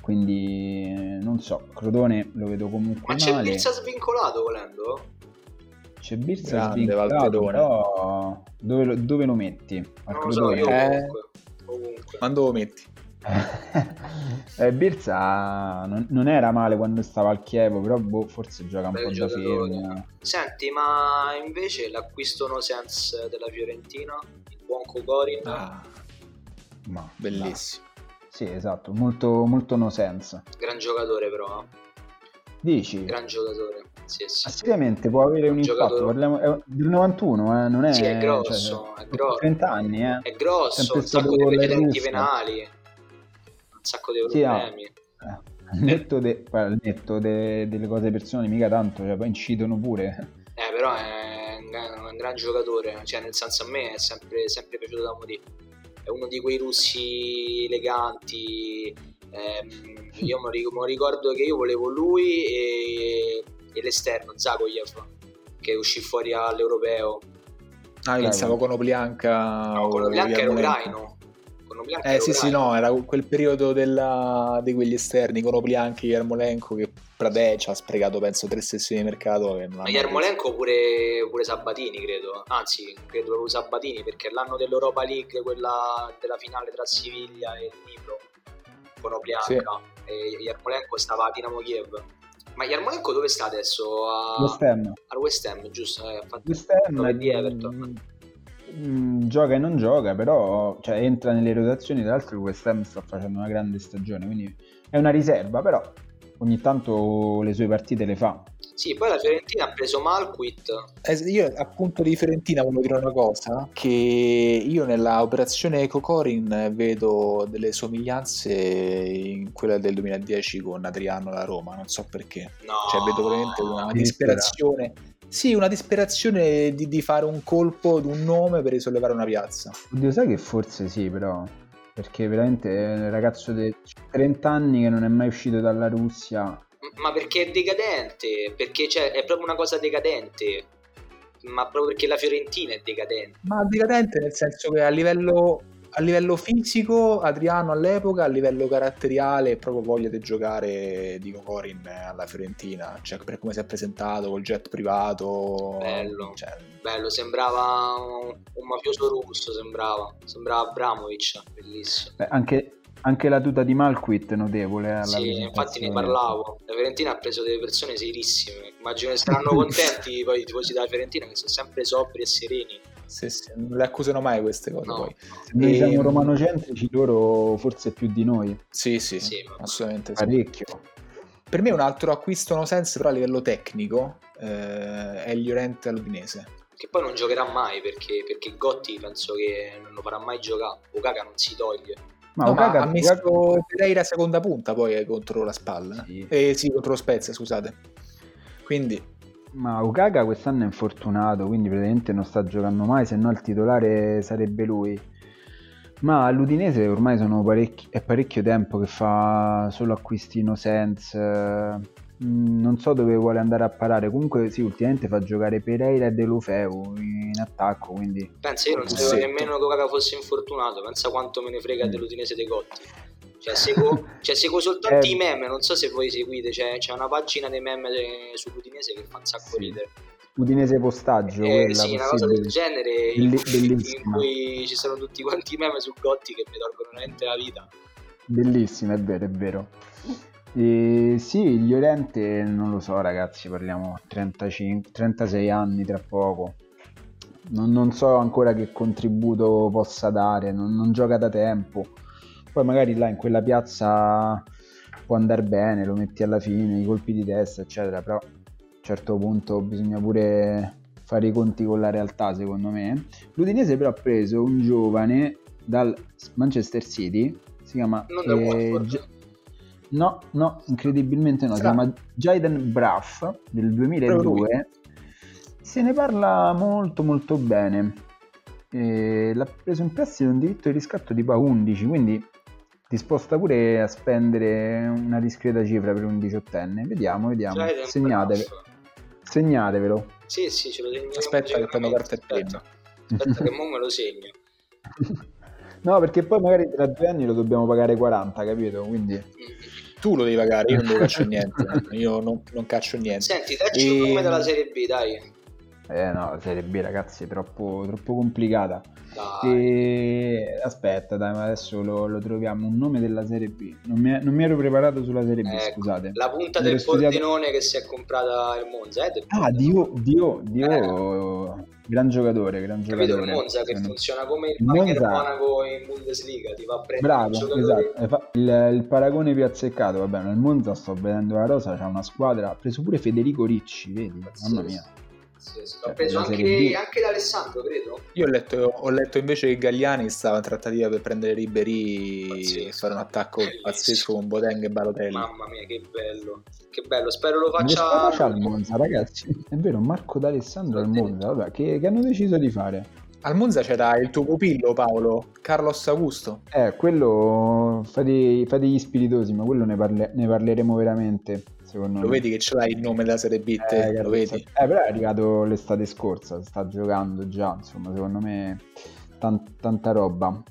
S3: Quindi, non so, Crotone lo vedo comunque Ma
S1: c'è male. Birsa svincolato volendo?
S3: C'è Birsa svincolato, però dove lo, dove lo metti?
S1: Al non so, io eh... ovunque.
S2: Quando lo metti?
S3: eh, Birsa non, non, era male quando stava al Chievo, però boh, forse gioca un Beh, po' da fermo.
S1: Senti, ma invece l'acquisto no sense della Fiorentina, il buon Kokorin? Ah,
S2: ma bellissimo.
S3: Ma. Sì, esatto, molto, molto no sense.
S1: Gran giocatore però. Eh.
S3: Dici?
S1: Gran giocatore. Sì, sì.
S3: Seriamente può avere un, un impatto. Parliamo, è del 91, eh? non è.
S1: Sì, è grosso. Cioè, è grosso.
S3: 30 anni, eh?
S1: È grosso, un sacco di precedenti penali, un sacco di problemi. Sì,
S3: ah. Al netto, de, al netto de, delle cose personali, mica tanto, cioè, poi incidono pure.
S1: Eh, però è un, un gran giocatore, cioè, nel senso a me è sempre, sempre piaciuto da morire. È uno di quei russi eleganti. Ehm, io mi ricordo che io volevo lui e, e l'esterno, Zagoyev, che uscì fuori all'europeo.
S2: Ah, io pensavo con Oblianca.
S1: No, con Oblianca era ucraino.
S2: Eh sì, sì, no, era quel periodo della, di quegli esterni con Oblianchi e Yarmolenko che Pradec ha sprecato penso tre sessioni di mercato. Che
S1: Ma Yarmolenko pure, pure Sabatini credo, anzi credo proprio Sabatini perché l'anno dell'Europa League, quella della finale tra Siviglia e Nipro con Oblianca sì. e Yarmolenko stava a Dinamo Kiev. Ma Yarmolenko dove sta adesso? A...
S3: West Ham.
S1: Al West Ham, giusto? Eh,
S3: fatto West Ham di Everton. Mm, gioca e non gioca, però cioè, entra nelle rotazioni. Tra l'altro, il West Ham sta facendo una grande stagione, quindi è una riserva, però ogni tanto le sue partite le fa.
S1: Sì, poi la Fiorentina ha preso Malquit.
S2: Eh, io appunto di Fiorentina volevo dire una cosa, che io nella operazione Cocorin vedo delle somiglianze in quella del 2010 con Adriano alla Roma, non so perché.
S1: No,
S2: cioè vedo veramente una disperazione sì, una disperazione di, di fare un colpo di un nome per risollevare una piazza.
S3: Oddio, sai che forse sì, però. Perché veramente è un ragazzo di 30 anni che non è mai uscito dalla Russia.
S1: Ma perché è decadente? Perché cioè, è proprio una cosa decadente. Ma proprio perché la Fiorentina è decadente.
S2: Ma decadente nel senso che a livello a livello fisico, Adriano all'epoca, a livello caratteriale, proprio voglia di giocare di Cocorin alla Fiorentina, cioè per come si è presentato col jet privato.
S1: Bello, cioè... bello sembrava un, un, mafioso russo, sembrava, sembrava Abramovic, bellissimo.
S3: Beh, anche, anche, la tuta di Malquit è notevole.
S1: Alla sì, infatti ne parlavo. La Fiorentina ha preso delle persone serissime, immagino che saranno contenti poi i tifosi della Fiorentina che sono sempre sobri e sereni
S2: sì, sì, non le accusano mai queste cose. No. Poi.
S3: Se noi e... siamo ehm, romanocentrici, loro forse più di noi.
S2: Sì, sì, sì assolutamente.
S3: Parecchio.
S2: Sì. Per me un altro acquisto no sense, però a livello tecnico, eh, è il Llorente all'Udinese.
S1: Che poi non giocherà mai perché, perché Gotti penso che non lo farà mai giocare. Okaka non si toglie.
S2: Ma, no, ma ha messo Pereira seconda punta poi eh, contro la spalla. Sì. Eh, sì, contro lo Spezia, scusate. Quindi
S3: ma Ugaga quest'anno è infortunato, quindi praticamente non sta giocando mai, se no il titolare sarebbe lui. Ma l'Udinese ormai è parecchio tempo che fa solo acquisti no sense. Mm, non so dove vuole andare a parare. Comunque, sì, ultimamente fa giocare Pereira e De Lufeu in attacco. Quindi...
S1: Pensa, io non sapevo nemmeno che Ugaga fosse infortunato. Pensa quanto me ne frega mm. dell'Udinese dei Gotti. Cioè seguo, cioè, seguo soltanto eh. i meme, non so se voi seguite, cioè, c'è una pagina dei meme sull'Udinese che fa un sacco sì. ridere.
S3: Udinese postaggio,
S1: eh, quella, sì, una cosa del genere in, in, cui ci sono tutti quanti i meme su Gotti che mi tolgono veramente la vita.
S3: Bellissimo, è vero, è vero. E sì, il Llorente, non lo so ragazzi, parliamo 35, 36 anni tra poco. Non, non so ancora che contributo possa dare, non, non gioca da tempo poi magari là in quella piazza può andare bene, lo metti alla fine, i colpi di testa, eccetera, però a un certo punto bisogna pure fare i conti con la realtà, secondo me. L'Udinese però ha preso un giovane dal Manchester City, si chiama...
S1: Eh, G-
S3: no, no, incredibilmente no, si chiama Jaden Braff del 2002. Se ne parla molto molto bene. E l'ha preso in prestito un diritto di riscatto tipo a 11, quindi disposta pure a spendere una discreta cifra per un diciottenne. Vediamo, vediamo. Segnatevelo. Segnatevelo.
S1: Sì, sì, ce lo segno.
S2: Aspetta che prendo carta e penna.
S1: Aspetta che mo me lo segno.
S3: no, perché poi magari tra due anni lo dobbiamo pagare 40, capito? Quindi...
S2: Tu lo devi pagare, io non lo caccio niente. Io non, non caccio niente.
S1: Senti, dacci e... un nome della Serie B, dai.
S3: Eh no, la Serie B ragazzi è troppo, troppo complicata. E... Aspetta, dai, ma adesso lo, lo, troviamo. Un nome della Serie B. Non mi, non mi ero preparato sulla Serie B, ecco, scusate.
S1: La punta del studiato... Pordenone che si è comprata il Monza. Eh,
S3: ah, Dio, Dio, Dio. Eh. Gran giocatore, gran Capito, giocatore.
S1: il Monza che funziona come il Monza... Monaco in Bundesliga, ti va a prendere
S3: Bravo, esatto. Il, il, paragone più azzeccato, vabbè, nel Monza sto vedendo la rosa, c'ha una squadra, ha preso pure Federico Ricci, vedi? Mamma mia.
S1: Sì, cioè, preso anche, anche Alessandro, credo.
S2: Io ho letto, ho letto, invece che Gagliani stava in trattativa per prendere Ribery e fare un attacco Bellissimo. pazzesco con Boateng e Balotelli.
S1: Mamma mia, che bello. Che bello, spero lo faccia.
S3: Ma al Monza, ragazzi. È vero, Marco D'Alessandro al Monza, vabbè, che, che hanno deciso di fare?
S2: Al Monza c'era il tuo pupillo Paolo, Carlos Augusto.
S3: Eh, quello fate, fate gli spiritosi, ma quello ne, parle, ne parleremo veramente secondo
S2: lo me. vedi che ce l'hai il nome della Serie B, eh, lo vedi?
S3: Eh, però è arrivato l'estate scorsa, sta giocando già, insomma, secondo me tant- tanta roba.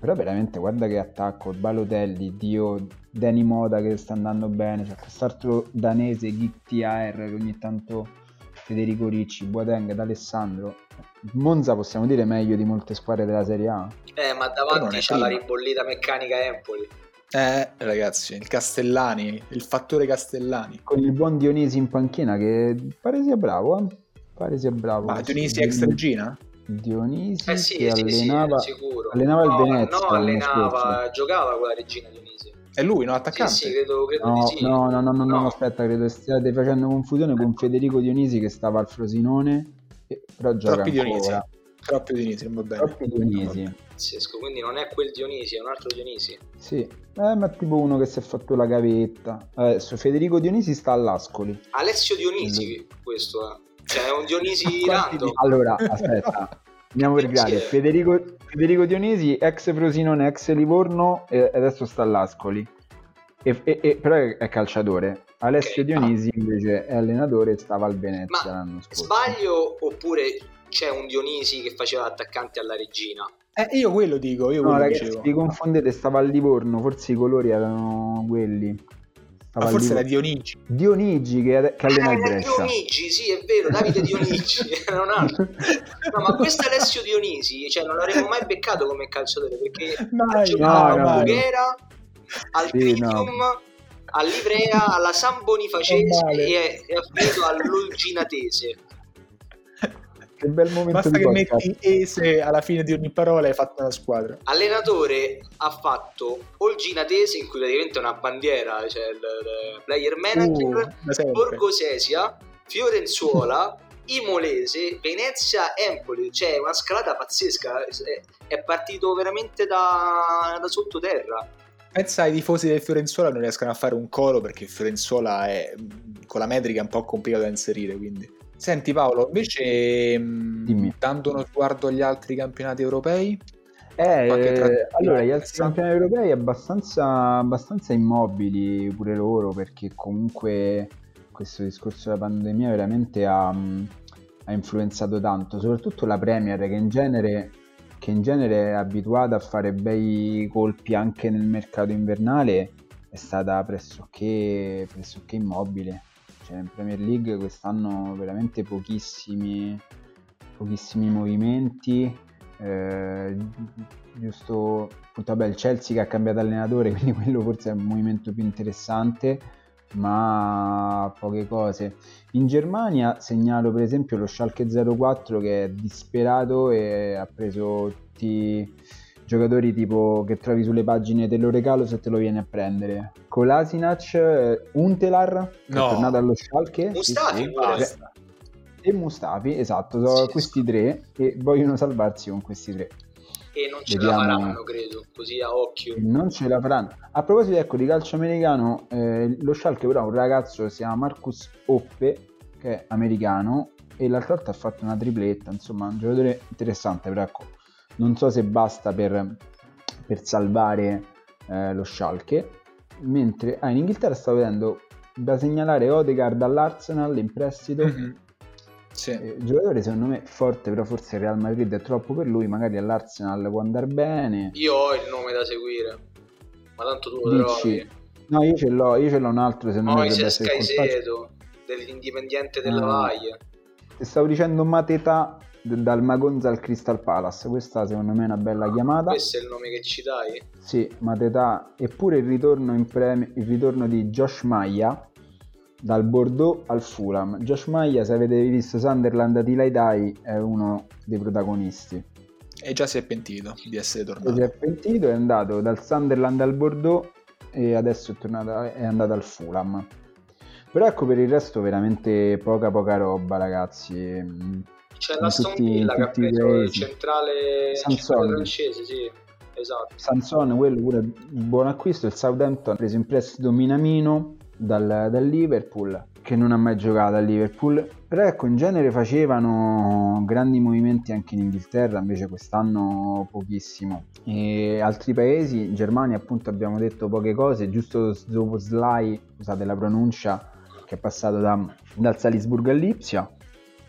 S3: Però veramente guarda che attacco, Balotelli, Dio, Danny Moda che sta andando bene, c'è quest'altro danese, Gitti AR che ogni tanto Federico Ricci, Boateng, D'Alessandro. Monza possiamo dire meglio di molte squadre della Serie A.
S1: Eh, ma davanti c'è la ribollita meccanica Empoli.
S2: Eh, ragazzi, il Castellani, il fattore Castellani.
S3: Con il buon Dionisi in panchina che pare sia bravo, eh? Pare sia bravo.
S2: Ma Dionisi ex regina?
S3: Dionisi eh sì, che sì, allenava, sì, allenava no, il Venezia.
S1: No, allenava, giocava con la regina Dionisi.
S2: È lui, no? Attaccante?
S1: Sì, sì credo, credo
S3: no,
S1: sì.
S3: No, no, no, no, no, aspetta, credo stiate facendo confusione con Federico Dionisi che stava al Frosinone, però gioca Troppi ancora. Dionisi.
S2: Troppi Dionisi, va bene.
S3: Troppi Dionisi.
S1: Pazzesco, quindi non è quel Dionisi, è un altro Dionisi.
S3: Sì, eh, ma tipo uno che si è fatto la gavetta. Adesso Federico Dionisi sta all'Ascoli.
S1: Alessio Dionisi, mm. questo è. Cioè, è un Dionisi random.
S3: Allora, aspetta. Andiamo per gradi. Federico, Federico Dionisi, ex Frosinone, ex Livorno e adesso sta all'Ascoli. E, e, e, però è calciatore. Alessio okay. Dionisi invece è allenatore e stava al Venezia Ma l'anno scorso.
S1: Sbaglio oppure c'è un Dionisi che faceva l'attaccante alla regina?
S2: Eh, io quello dico, io
S3: no,
S2: quello
S3: ragazzi, dicevo. vi confondete, stava a Livorno, forse i colori erano quelli.
S2: Stava Ma forse era Dionigi.
S3: Dionigi che, che allena
S1: ah,
S3: il Brescia.
S1: Dionigi, sì, è vero, Davide Dionigi, era un altro. No, ma questo Alessio Dionisi, cioè non l'avremmo mai beccato come calciatore perché mai, ha giocato no, a Bughera, al sì, Tritium, no. all'Ivrea, alla San Bonifacese e è, è finito all'Olginatese.
S3: Che bel momento
S2: Basta che metti Ese alla fine di ogni parola e hai fatto una squadra.
S1: Allenatore ha fatto Olginatese, in cui praticamente è una bandiera, cioè il, il player manager, uh, Borgo Sesia, Fiorenzuola, Imolese, Venezia, Empoli, cioè una scalata pazzesca, è, è partito veramente da, da sottoterra.
S2: Pensa ai tifosi del Fiorenzuola non riescono a fare un coro perché il Fiorenzuola è con la metrica un po' complicato da inserire, quindi Senti Paolo, invece mm, Dimmi. dando uno sguardo agli altri campionati europei?
S3: Eh, eh, allora, gli altri campionati europei abbastanza, abbastanza immobili pure loro perché comunque questo discorso della pandemia veramente ha, ha influenzato tanto, soprattutto la Premier che in genere che in genere è abituata a fare bei colpi anche nel mercato invernale, è stata pressoché, pressoché immobile. Cioè, in Premier League quest'anno veramente pochissimi, pochissimi movimenti. Eh, giusto vabbè, il Chelsea che ha cambiato allenatore, quindi quello forse è un movimento più interessante, ma poche cose. In Germania segnalo per esempio lo Schalke 04 che è disperato e ha preso tutti giocatori tipo che trovi sulle pagine te lo regalo se te lo vieni a prendere. Kolasinac, eh, Untelar, che no. è tornato allo Schalke.
S1: Mustafi, sì, sì.
S3: E Mustafi, esatto, sono sì, questi tre e vogliono salvarsi con questi tre.
S1: E non ce Vediamo. la faranno, credo, così a occhio.
S3: Non ce la faranno. A proposito, ecco, di calcio americano, eh, lo Schalke però ha un ragazzo che si chiama Marcus Oppe, che è americano, e l'altra volta ha fatto una tripletta, insomma, un giocatore interessante, però ecco, non so se basta per, per salvare eh, lo Schalke mentre ah, in Inghilterra stavo vedendo da segnalare Odegaard all'Arsenal in prestito mm-hmm. sì. eh, giocatore secondo me forte però forse il Real Madrid è troppo per lui magari all'Arsenal può andare bene
S1: io ho il nome da seguire ma tanto tu lo trovi
S3: no io ce l'ho io ce l'ho un altro se non
S1: Moises Caicedo dell'Indipendiente della ah. Valle
S3: ti stavo dicendo Mateta dal Magonza al Crystal Palace. Questa secondo me è una bella chiamata.
S1: Questo è il nome che ci dai?
S3: Sì, Mateta. Eppure il ritorno, in premi- il ritorno di Josh Maya dal Bordeaux al Fulham. Josh Maya, se avete visto Sunderland di Laidai, è uno dei protagonisti.
S2: E già si è pentito di essere tornato.
S3: Si è pentito, è andato dal Sunderland al Bordeaux e adesso è, tornato, è andato al Fulham. Però ecco per il resto veramente poca poca roba ragazzi
S1: c'è la Stone Villa che ha preso il centrale, centrale francese, sì. Esatto.
S3: Sansone, quello pure un buon acquisto. Il Southampton ha preso in prestito Minamino dal, dal Liverpool, che non ha mai giocato al Liverpool. Però ecco, in genere facevano grandi movimenti anche in Inghilterra, invece quest'anno pochissimo. E altri paesi, in Germania appunto abbiamo detto poche cose, giusto dopo Sly, scusate la pronuncia, che è passato da, dal Salisburgo all'Ipsia.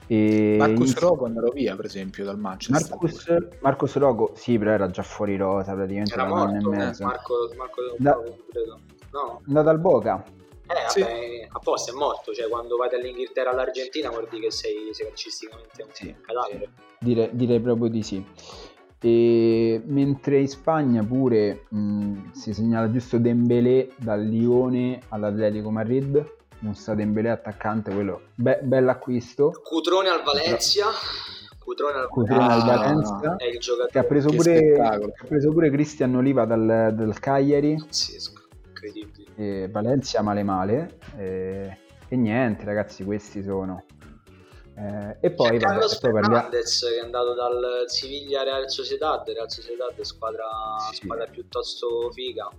S2: E Marcus in... Rogo andò via, per esempio, dal Manchester.
S3: Marcus, Marcus Rogo, sì, però era già fuori rosa praticamente.
S1: Era morto, eh, Marco, Marco da... Rogo, credo. No.
S3: Andato al Boca.
S1: Eh, sì. vabbè, apposta è morto, cioè quando vai dall'Inghilterra all'Argentina vuol dire che sei, sei calcisticamente un sì. cadavere.
S3: Dire, direi proprio di sì. E mentre in Spagna pure mh, si segnala giusto Dembélé dal Lione all'Atletico Madrid non sta Dembélé attaccante, quello be- bell'acquisto.
S1: Cutrone al Valencia. Cutrone al,
S3: Cutrone al Valencia.
S1: È il giocatore.
S3: Che ha preso, che pure, ha preso pure Cristian Oliva dal, dal Cagliari.
S1: Pazzesco, incredibile.
S3: E Valencia male male. E, e niente ragazzi, questi sono. Eh, e poi,
S1: C'è Carlos vabbè, Fernandez parliamo... che è andato dal Siviglia Real Sociedad, Real Sociedad squadra, sì. squadra piuttosto figa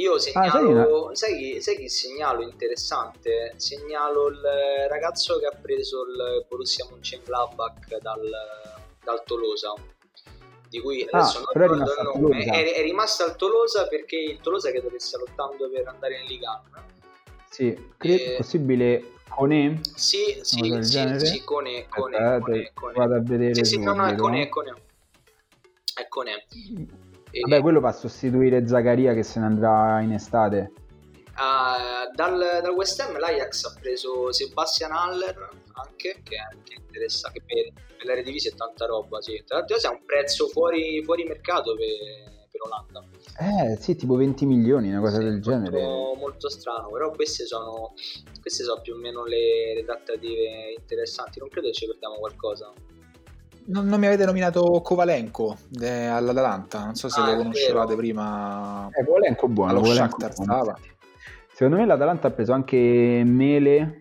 S1: io segnalo, ah, sai, sai, che segnalo interessante? Segnalo il ragazzo che ha preso il Borussia Mönchengladbach dal, dal Tolosa di cui ah, adesso
S3: ah, non ricordo il nome,
S1: è, è, rimasta al Tolosa perché il Tolosa credo che stia lottando per andare in Liga.
S3: Sì, credo e... possibile Cone?
S1: Sì, sì, sì, sì, Cone, Cone, Cone, Cone.
S3: Vado a vedere
S1: Sì, sì, no, no, è Cone, è Cone. È Cone.
S3: E... Vabbè, quello va a sostituire Zaccaria che se ne andrà in estate.
S1: Uh, dal, dal, West Ham l'Ajax ha preso Sebastian Haller anche, che, è, che interessa, che per, per l'Eredivisie è tanta roba, sì. Tra l'altro è un prezzo fuori, fuori mercato per, per, Olanda.
S3: Eh sì, tipo 20 milioni, una cosa sì, del genere.
S1: Molto strano, però queste sono, queste sono più o meno le, le trattative interessanti, non credo che ci perdiamo qualcosa
S2: non, non, mi avete nominato Kovalenko eh, all'Atalanta, non so se ah, lo conoscevate prima.
S3: Eh, Kovalenko buono, Kovalenko buono. Secondo me l'Atalanta ha preso anche Mele,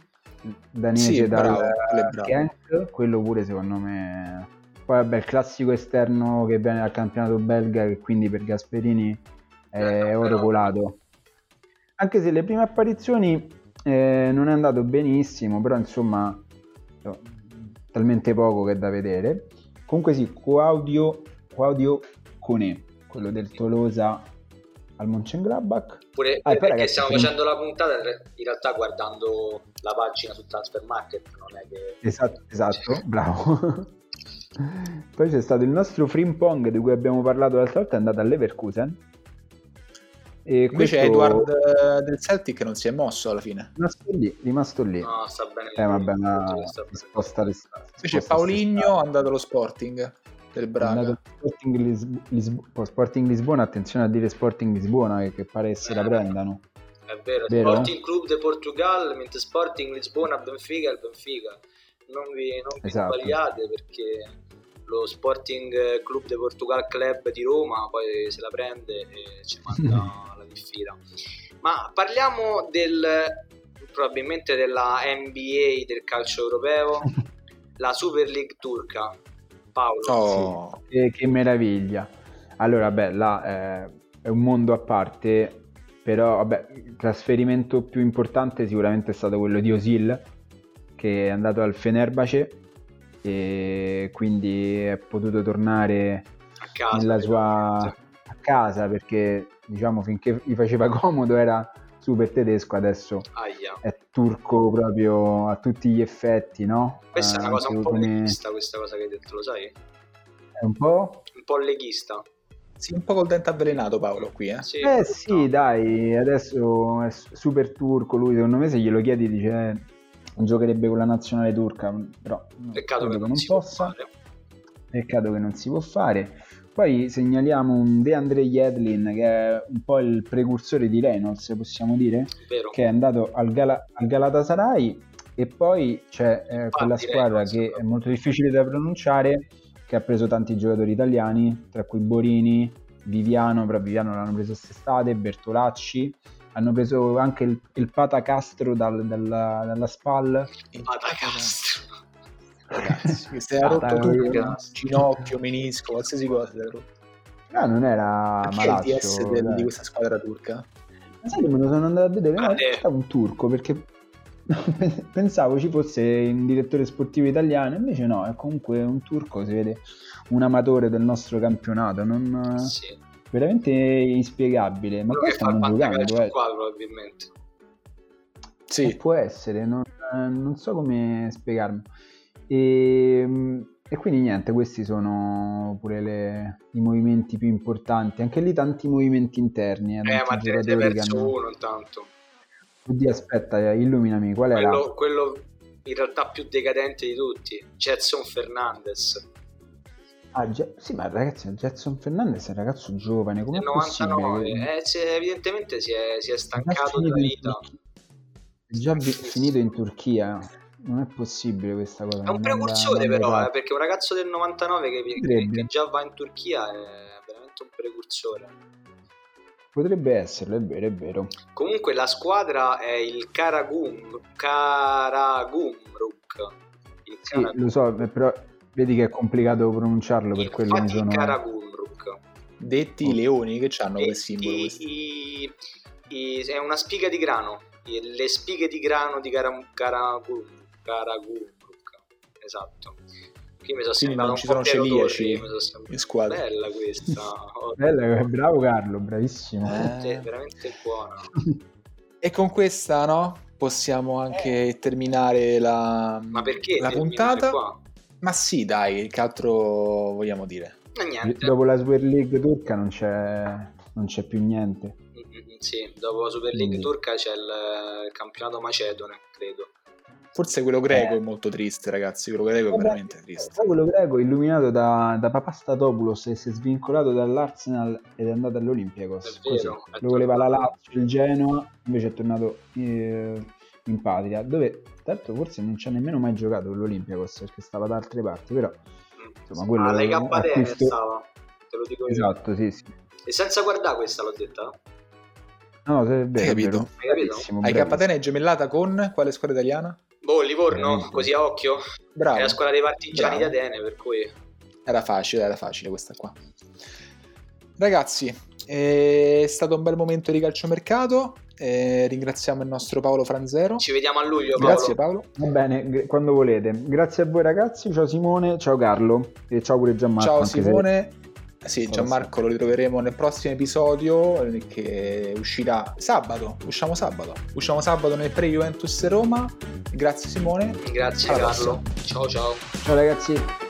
S3: danese sì, dal Genk, quello pure secondo me. Poi vabbè il classico esterno che viene dal campionato belga che quindi per Gasperini è eh, oro colato. Anche se le prime apparizioni eh, non è andato benissimo, però insomma talmente poco che è da vedere. Comunque sì, Claudio, Claudio Cone, quello del Tolosa al Mönchengladbach.
S1: Pure ah, perché ragazzi, stiamo facendo la puntata in realtà guardando la pagina su Transfer Market, non è che...
S3: Esatto, esatto, bravo. Poi c'è stato il nostro Frimpong di cui abbiamo parlato l'altra volta, è andato all'Everkusen
S2: e Invece questo... Edward eh, del Celtic non si è mosso alla fine.
S3: Rimasto lì, rimasto lì.
S1: No, sta bene.
S3: Eh, vabbè, ma sposta le
S2: Invece Pauligno è andato allo Sporting del Braga.
S3: Sporting, Lisb- Lisb- Sporting, Lisbona, attenzione a dire Sporting Lisbona che, che pare se eh, la prendano.
S1: È vero, vero, Sporting Club de Portugal, mentre Sporting Lisbona, Benfica, il Benfica. Non vi, non vi esatto. sbagliate perché lo Sporting Club de Portugal Club di Roma poi se la prende e ci manda la diffida. Ma parliamo del probabilmente della NBA del calcio europeo, la Super League turca. Paolo.
S3: Oh, sì. che, che, meraviglia. Allora, beh, là eh, è un mondo a parte, però vabbè, il trasferimento più importante sicuramente è stato quello di Osil, che è andato al Fenerbahce e quindi è potuto tornare
S1: a casa,
S3: nella sua a casa perché diciamo finché gli faceva comodo era super tedesco adesso
S1: Aia.
S3: è turco proprio a tutti gli effetti no?
S1: questa uh, è una cosa un po' come... leghista questa cosa che hai detto lo sai?
S3: è un po'?
S1: un po' leghista
S2: sì, un po' col dente avvelenato Paolo qui, eh?
S3: Sì, eh sì, no. dai, adesso è super turco lui, secondo me se glielo chiedi dice giocherebbe con la nazionale turca, però
S1: peccato che non,
S3: possa. Peccato che non si può fare. Poi segnaliamo un De Andre Yedlin che è un po' il precursore di Reynolds, possiamo dire,
S1: Vero.
S3: che è andato al, Gala- al Galatasaray e poi c'è eh, quella squadra Reynolds, che è molto difficile da pronunciare, che ha preso tanti giocatori italiani, tra cui Borini, Viviano, però Viviano l'hanno preso quest'estate, Bertolacci, hanno preso anche il, il Patacastro dal, dalla, dalla SPAL.
S1: Il Patacastro.
S2: Ragazzi, si era rotto tutto, ginocchio, menisco, qualsiasi cosa.
S3: Ah, non era malaccio.
S2: il DS del, di questa squadra turca?
S3: Ma sai che me lo sono andato a vedere? Ma è un turco, perché pensavo ci fosse un direttore sportivo italiano, invece no, è comunque un turco, si vede un amatore del nostro campionato, non...
S1: Sì.
S3: Veramente inspiegabile. Ma poi stanno giocando,
S1: eh. qua probabilmente.
S3: Sì. E può essere, non, non so come spiegarmi. E, e, quindi niente, questi sono pure le, i movimenti più importanti. Anche lì tanti movimenti interni.
S1: Eh, eh ma te ne sei perso hanno... uno intanto.
S3: Oddio, aspetta, illuminami, qual
S1: quello,
S3: era?
S1: Quello in realtà più decadente di tutti, Jetson Fernandez.
S3: Ah, Ge- sì, ma ragazzi, Jetson Fernandez è un ragazzo giovane, come 99,
S1: eh, è, evidentemente si è, si è stancato della vita.
S3: È già vi- finito in Turchia, non è possibile questa cosa.
S1: È un precursore però, eh, perché un ragazzo del 99 che, che, che già va in Turchia è veramente un precursore.
S3: Potrebbe esserlo, è vero, è vero.
S1: Comunque la squadra è il Karagum, Karagumruk.
S3: Il sì, lo so, però vedi che è complicato pronunciarlo per quello che sono...
S1: Karagumruk.
S2: Detti oh. leoni che hanno quel simbolo.
S1: I, i, è una spiga di grano, le spighe di grano di Karagum, Karagumruk. Esatto. Qui mi sono
S2: Quindi non ci sono celiaci in squadra.
S1: Bella questa.
S3: Bella, bravo Carlo, bravissimo.
S1: Eh. Veramente buona.
S2: e con questa, no? Possiamo anche eh. terminare la,
S1: Ma perché
S2: la puntata. Ma sì, dai, che altro vogliamo dire?
S1: Ma niente.
S3: Dopo la Super League turca non c'è, non c'è più niente.
S1: Mm-hmm, sì, dopo la Super League Quindi. turca c'è il, il campionato macedone, credo.
S2: Forse quello greco eh. è molto triste, ragazzi. Quello greco è Vabbè, veramente triste.
S3: Quello greco illuminato da, da Papastatopoulos e si è svincolato dall'Arsenal ed è andato all'Olympiacos. È vero, Così. Lo voleva la Lazio, il Genoa, invece è tornato eh, in patria, dove tra l'altro forse non ci ha nemmeno mai giocato l'Olympiacos perché stava da altre parti, però
S1: insomma quello ah, Lega Badene acquisto... stava, te lo dico
S3: esatto, io. sì, sì.
S1: E senza guardare questa l'ho detta?
S3: No, è vero,
S2: Hai capito?
S1: Hai capito?
S2: Hai è gemellata con quale squadra italiana?
S1: Boh, Livorno, eh, così a occhio. Bravo. È la squadra dei partigiani Bravo. di Atene, per cui...
S2: Era facile, era facile questa qua. Ragazzi, è stato un bel momento di calciomercato. Eh, ringraziamo il nostro Paolo Franzero.
S1: Ci vediamo a luglio.
S2: Paolo. Grazie Paolo.
S3: Va bene, quando volete. Grazie a voi ragazzi. Ciao Simone, ciao Carlo e ciao pure Gianmarco.
S2: Ciao Simone. Sì, Gianmarco lo ritroveremo nel prossimo episodio che uscirà sabato. Usciamo sabato. Usciamo sabato nel pre-Juventus Roma. Grazie Simone.
S1: Grazie Alla Carlo. Prossima. Ciao ciao.
S3: Ciao ragazzi.